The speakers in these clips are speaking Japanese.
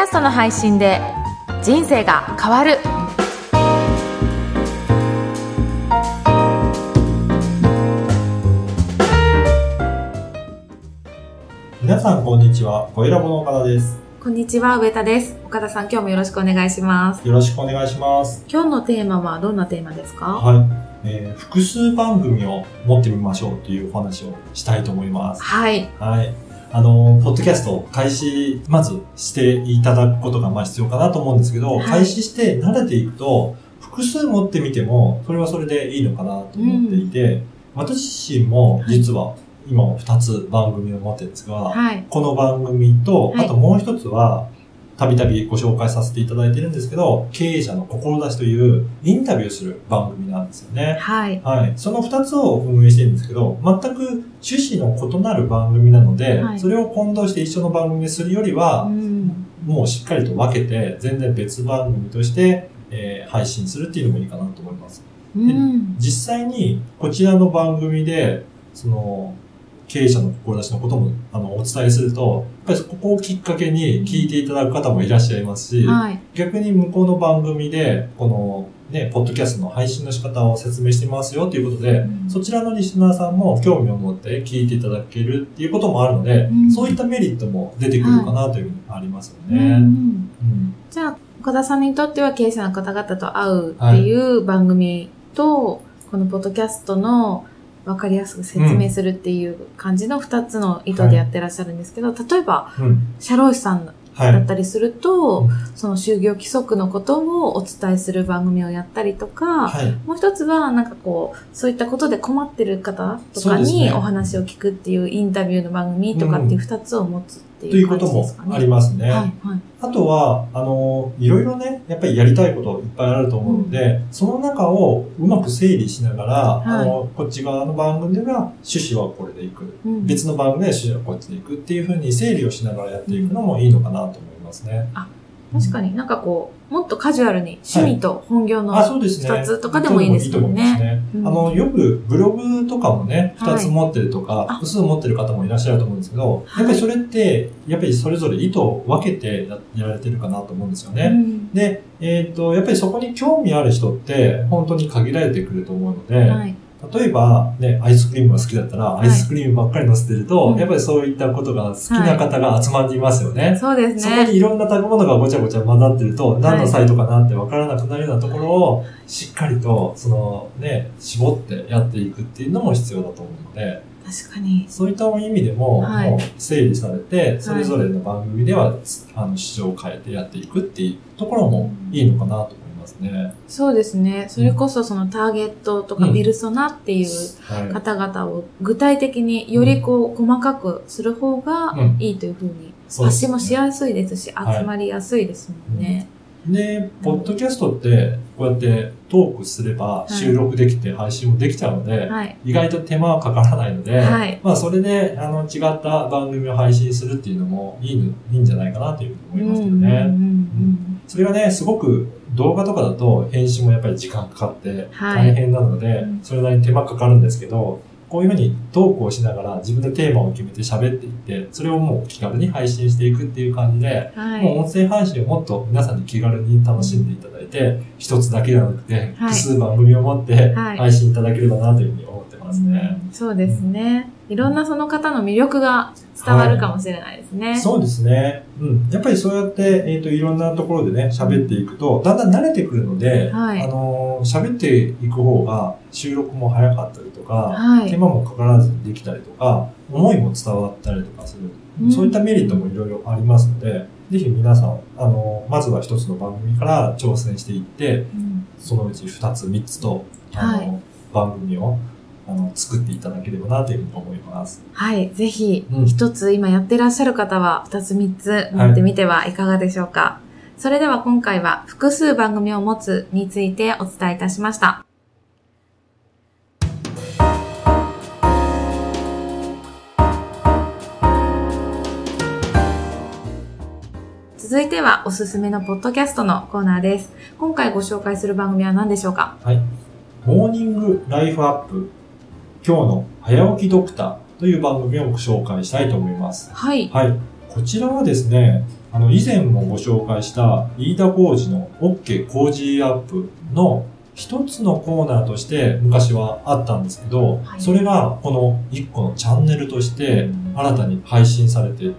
キャストの配信で人生が変わる皆さんこんにちは、声ラボの岡田です。こんにちは上田です岡田さん今日もよろしくお願いしますよろしくお願いします。今日のテーマはどんなテーマですか？はい。えー複数番組を持ってみましょうというお話をしたいと思います。はいはい。あの、ポッドキャスト開始、まずしていただくことがまあ必要かなと思うんですけど、はい。開始して慣れていくと、複数持ってみても、それはそれでいいのかなと思っていて、私自身も実は今2つ番組を持ってるんですが、はい。この番組と、はい。あともう一つは、たびたびご紹介させていただいてるんですけど、経営者の志というインタビューする番組なんですよね。はいはい。その二つを運営してるんですけど、全く趣旨の異なる番組なので、はいそれを混同して一緒の番組にするよりは、うんもうしっかりと分けて、全然別番組として、えー配信するっていうのもいいかなと思います。うん実際に、こちらの番組で、その、経営者の志のことも、あの、お伝えすると、やっぱりここをきっかけに聞いていただく方もいらっしゃいますし、はい。逆に向こうの番組で、この、ね、ポッドキャストの配信の仕方を説明してますよということで、うん。そちらのリスナーさんも興味を持って聞いていただけるっていうこともあるので、うん。そういったメリットも出てくるかなというふうにありますようんね。うんじゃあ岡田さんにとっては経営者の方々と会うっていう番組と、このポッドキャストの分かりやすく説明するっていう感じの2つの意図でやってらっしゃるんですけど、例えば、うん。社労士さんはい。だったりすると、うんその就業規則のことをお伝えする番組をやったりとか、はい。もう一つは、なんかこう、そういったことで困ってる方とかにお話を聞くっていうインタビューの番組とかっていう二つを持つってといいうう感ことも。ありますね。はい、はい。あとは、あの、いろいろね、やっぱりやりたいこといっぱいあると思うので、その中をうまく整理しながら、はいあの、こっち側の番組では趣旨はこれでいく。うん別の番組では趣旨はこっちでいくっていうふうに整理をしながらやっていくのもいいのかなと思いますね。確かになんかこう、もっとカジュアルに趣味と本業の。二つとかでもいいですもんね。あの、よくブログとかもね、はい二つ持ってるとか、あ複数持ってる方もいらっしゃると思うんですけど、はい。やっぱりそれって、やっぱりそれぞれ意図を分けてややられてるかなと思うんですよね。うん。で、えっ、と、やっぱりそこに興味ある人って、本当に限られてくると思うので、はい。例えば、ね、アイスクリームが好きだったら、い。アイスクリームばっかり乗せてると、うん。やっぱりそういったことが好きな方が集まっていますよね。そうですそこね。にいろんな食べ物がごちゃごちゃ混ざってると、何のサイトかなって分からなくなるようなところを、しっかりと、そのね、絞ってやっていくっていうのも必要だと思うので、確かに。そういった意味でも、はい。もう整理されて、それぞれの番組では、あの、市場を変えてやっていくっていうところもいいのかなと思いますね。そうですね。それこそそのターゲットとかうんペルソナっていうはい。方々を具体的によりこう細かくする方がうんいいというふうに発信もしやすいですし、はい集まりやすいですもんね。で、ポッドキャストって、こうやってトークすればい収録できて配信もできちゃうので、はい。意外と手間はかからないので、はいまあそれであの違った番組を配信するっていうのもいいのいいんじゃないかなというふうに思いますけどね。うんうんうんそれがね、すごく動画とかだと編集もやっぱり時間かかってはい。大変なので、うん。それなりに手間かかるんですけど、こういうふうにトークをしながら自分でテーマを決めて喋っていって、それをもう気軽に配信していくっていう感じで、うんはい。もう音声配信をもっと皆さんに気軽に楽しんでいただいて、一つだけではなくて、複数番組を持ってはい。配信いただければなというふうにますね。うんそうですね。いろんなその方の魅力が伝わるかもしれないですね。そうですね。うん。やっぱりそうやって、えっ、と、いろんなところでね、喋っていくと、だんだん慣れてくるので、はいあのー喋っていく方が収録も早かったりとか、はい手間もかからずにできたりとか、思いも伝わったりとかする。うんそういったメリットもいろいろありますので、ぜひ皆さん、あのーまずは一つの番組から挑戦していって、うんそのうち二つ、三つと、あのーはい番組を、あの、作っていただければなというふうに思います。はい。ぜひうん、一つ今やってらっしゃる方は、二つ三つ持ってみてはいかがでしょうか。それでは今回は複数番組を持つについてお伝えいたしました。続いてはおすすめのポッドキャストのコーナーです。今回ご紹介する番組は何でしょうか？はい。モーニングライフアップ、今日の早起きドクターという番組をご紹介したいと思います。はい。はい。こちらはですね、あの、以前もご紹介した飯田工事の OK 工事アップの一つのコーナーとして昔はあったんですけど、はいそれがこの一個のチャンネルとして新たに配信されて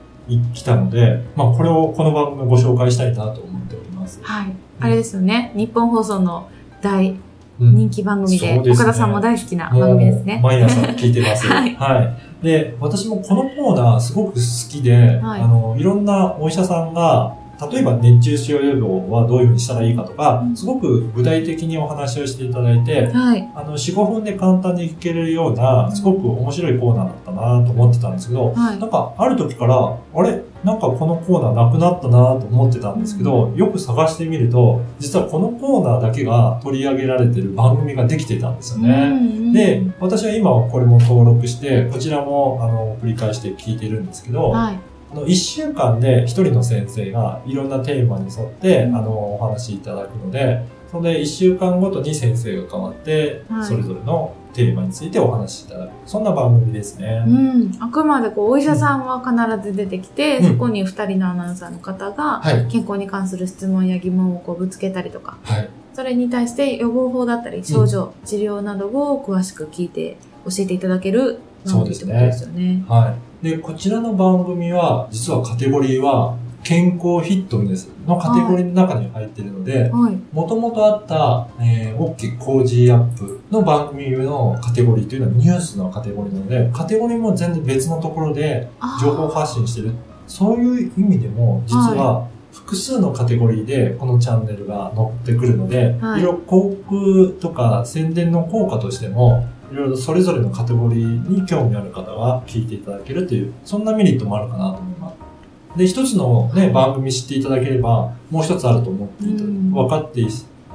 きたので、まあこれをこの番組でご紹介したいなと思っております。はい。あれですよね。日本放送の大うん人気番組で、そうですね。岡田さんも大好きな番組ですね。毎朝聞いてます。はい。で、私もこのコーナーすごく好きで、はい。あの、いろんなお医者さんが、例えば熱中症予防はどういうふうにしたらいいかとか、うんすごく具体的にお話をしていただいて、はい。あの、4、5分で簡単に聞けるような、すごく面白いコーナーだったなと思ってたんですけど、はいなんか、ある時から、あれ？なんかこのコーナーなくなったなと思ってたんですけど、よく探してみると、実はこのコーナーだけが取り上げられてる番組ができてたんですよね。うんで、私は今これも登録して、こちらも、あの、繰り返して聞いてるんですけど、はい。あの、1週間で1人の先生がいろんなテーマに沿って、うんあの、お話しいただくので、それで1週間ごとに先生が変わって、はいそれぞれのテーマについてお話しいただく。そんな番組ですね。うん。あくまでこう、お医者さんは必ず出てきて、うんそこに二人のアナウンサーの方が、はい。健康に関する質問や疑問をこうぶつけたりとか、はい。それに対して予防法だったり、症状、治療などを詳しく聞いて教えていただける番組ってことですよね。はい。で、こちらの番組は、実はカテゴリーは、健康フィットネスのカテゴリーの中に入っているので、はい。もともとあった、えー、OK 工事アップの番組のカテゴリーというのはニュースのカテゴリーなので、カテゴリーも全然別のところで情報発信してる。そういう意味でも、実は複数のカテゴリーでこのチャンネルが載ってくるので、はいいろいろ広告とか宣伝の効果としても、いろいろそれぞれのカテゴリーに興味ある方が聞いていただけるという、そんなメリットもあるかなと思います。で、一つのね、番組知っていただければ、もう一つあると思っていただうん分かって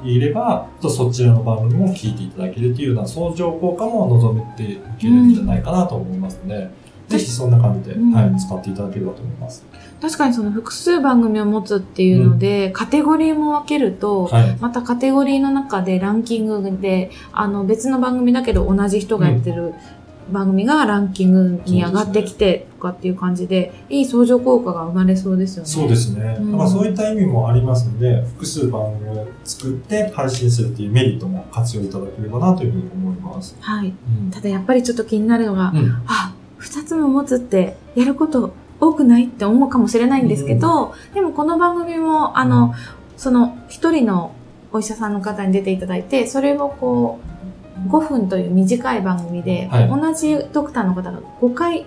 いれば、とそちらの番組も聞いていただけるというような相乗効果も望めていけるんじゃないかなと思いますので、ぜひそんな感じで、うんはい、使っていただければと思います。確かにその複数番組を持つっていうので、カテゴリーも分けると、はい。またカテゴリーの中でランキングで、あの別の番組だけど同じ人がやってる番組がランキングに上がってきてとかっていう感じで、いい相乗効果が生まれそうですよね。そうですね。うんだからそういった意味もありますので、複数番組を作って配信するっていうメリットも活用いただければなというふうに思います。はい。うん。ただやっぱりちょっと気になるのが、うんあ、二つも持つってやること多くないって思うかもしれないんですけど、でもこの番組も、あの、その一人のお医者さんの方に出ていただいて、それをこう、5分という短い番組で、はい同じドクターの方が5回。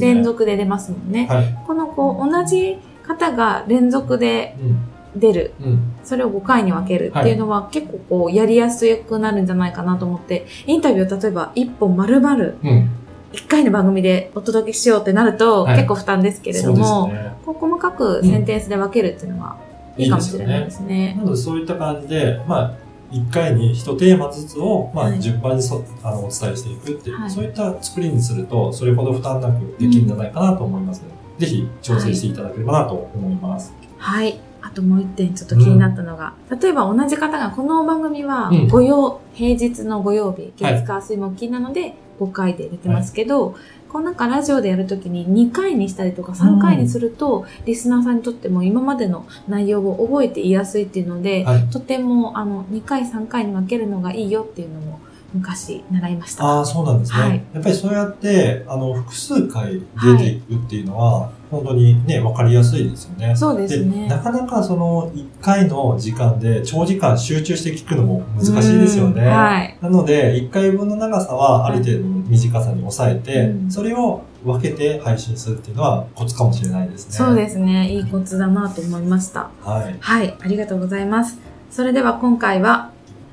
連続で出ますもんね。はい。このこう、同じ方が連続でうん。出る、うん。それを5回に分けるっていうのは、結構こう、やりやすくなるんじゃないかなと思って、インタビューを例えば1本丸々うん。1回の番組でお届けしようってなると、はい結構負担ですけれども、ね。こう細かくセンテンスで分けるっていうのは、いいかもしれないですね。なのでそういった感じで、まあ、一回に一テーマずつを、まあ、はい順番にそあのお伝えしていくっていう、はいそういった作りにすると、それほど負担なくできるんじゃないかなと思いますので、ぜひ調整していただければなと思います。はい。あともう一点ちょっと気になったのが、例えば同じ方が、この番組はうんご曜、平日のご曜日、はい月火水木金なので5回で出てますけど、こうなんかラジオでやるときに2回にしたりとか3回にすると、リスナーさんにとっても今までの内容を覚えていやすいっていうので、はい。とてもあの2回3回に分けるのがいいよっていうのも昔習いました。ああ、そうなんですね。はいやっぱりそうやって、あの、複数回出ていくっていうのは、本当にね、わかりやすいですよね。そうですね。なかなかその1回の時間で長時間集中して聞くのも難しいですよね。うんはい。なので、1回分の長さはある程度の短さに抑えて、うんそれを分けて配信するっていうのはコツかもしれないですね。そうですね。いいコツだなと思いました。はい。はい。ありがとうございます。それでは今回は、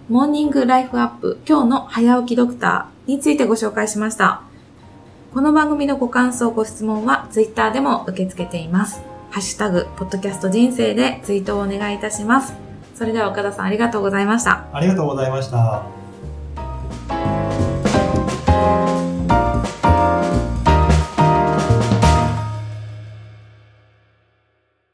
モーニングライフアップ、今日の早起きドクターについてご紹介しました。この番組のご感想、ご質問はツイッターでも受け付けています。ハッシュタグ、ポッドキャスト人生でツイートをお願いいたします。それでは岡田さんありがとうございました。ありがとうございました。